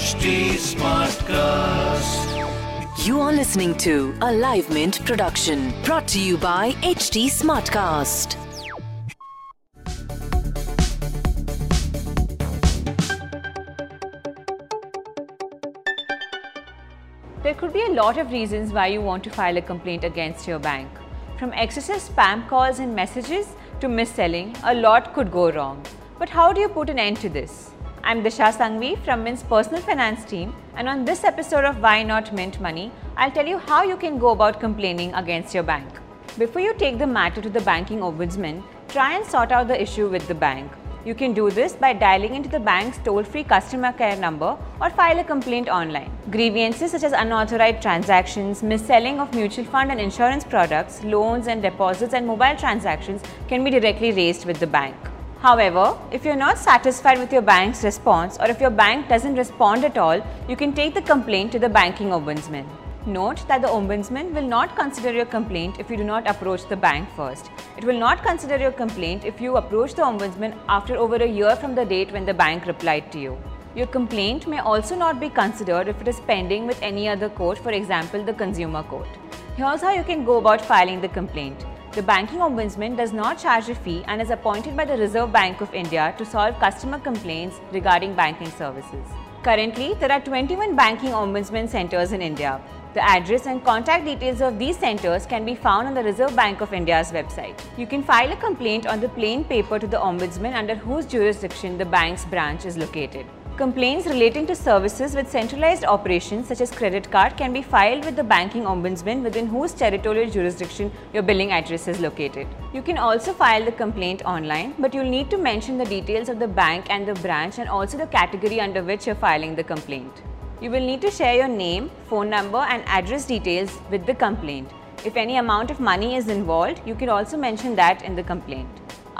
HT Smartcast. You are listening to a Live Mint production brought to you by HT Smartcast. There could be a lot of reasons why you want to file a complaint against your bank. From excessive spam calls and messages to mis-selling, a lot could go wrong. But how do you put an end to this? I'm Disha Sangvi from Mint's personal finance team, and on this episode of Why Not Mint Money, I'll tell you how you can go about complaining against your bank. Before you take the matter to the banking ombudsman, try and sort out the issue with the bank. You can do this by dialing into the bank's toll free customer care number or file a complaint online. Grievances such as unauthorized transactions, mis-selling of mutual fund and insurance products, loans and deposits, and mobile transactions can be directly raised with the bank. However, if you're not satisfied with your bank's response or if your bank doesn't respond at all, you can take the complaint to the banking ombudsman. Note that the Ombudsman will not consider your complaint if you do not approach the bank first. It will not consider your complaint if you approach the Ombudsman after over a year from the date when the bank replied to you. Your complaint may also not be considered if it is pending with any other court, for example, the Consumer Court. Here's how you can go about filing the complaint. The Banking Ombudsman does not charge a fee and is appointed by the Reserve Bank of India to solve customer complaints regarding banking services. Currently, there are 21 banking ombudsman centers in India. The address and contact details of these centers can be found on the Reserve Bank of India's website. You can file a complaint on the plain paper to the Ombudsman under whose jurisdiction the bank's branch is located. Complaints relating to services with centralized operations such as credit card can be filed with the banking ombudsman within whose territorial jurisdiction your billing address is located. You can also file the complaint online, but you'll need to mention the details of the bank and the branch and also the category under which you're filing the complaint. You will need to share your name, phone number, and address details with the complaint. If any amount of money is involved, you can also mention that in the complaint.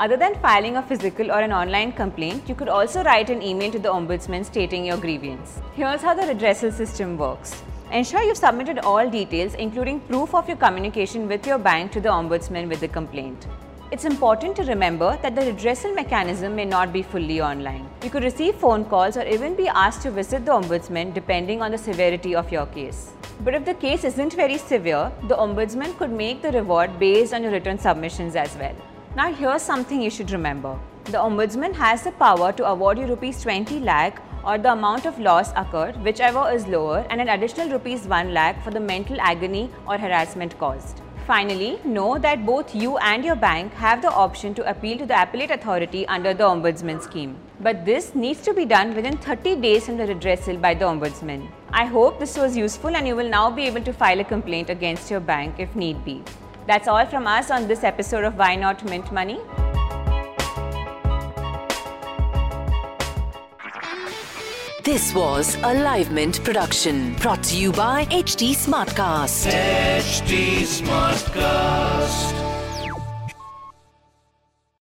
Other than filing a physical or an online complaint, you could also write an email to the Ombudsman stating your grievance. Here's how the redressal system works. Ensure you've submitted all details, including proof of your communication with your bank, to the Ombudsman with the complaint. It's important to remember that the redressal mechanism may not be fully online. You could receive phone calls or even be asked to visit the Ombudsman depending on the severity of your case. But if the case isn't very severe, the Ombudsman could make the reward based on your written submissions as well. Now, here's something you should remember the Ombudsman has the power to award you rupees 20 lakh or the amount of loss occurred, whichever is lower, and an additional rupees 1 lakh for the mental agony or harassment caused. Finally, know that both you and your bank have the option to appeal to the appellate authority under the Ombudsman scheme. But this needs to be done within 30 days from the redressal by the Ombudsman. I hope this was useful and you will now be able to file a complaint against your bank if need be. That's all from us on this episode of Why Not Mint Money. This was a Live Mint production brought to you by HT Smartcast. HT Smartcast.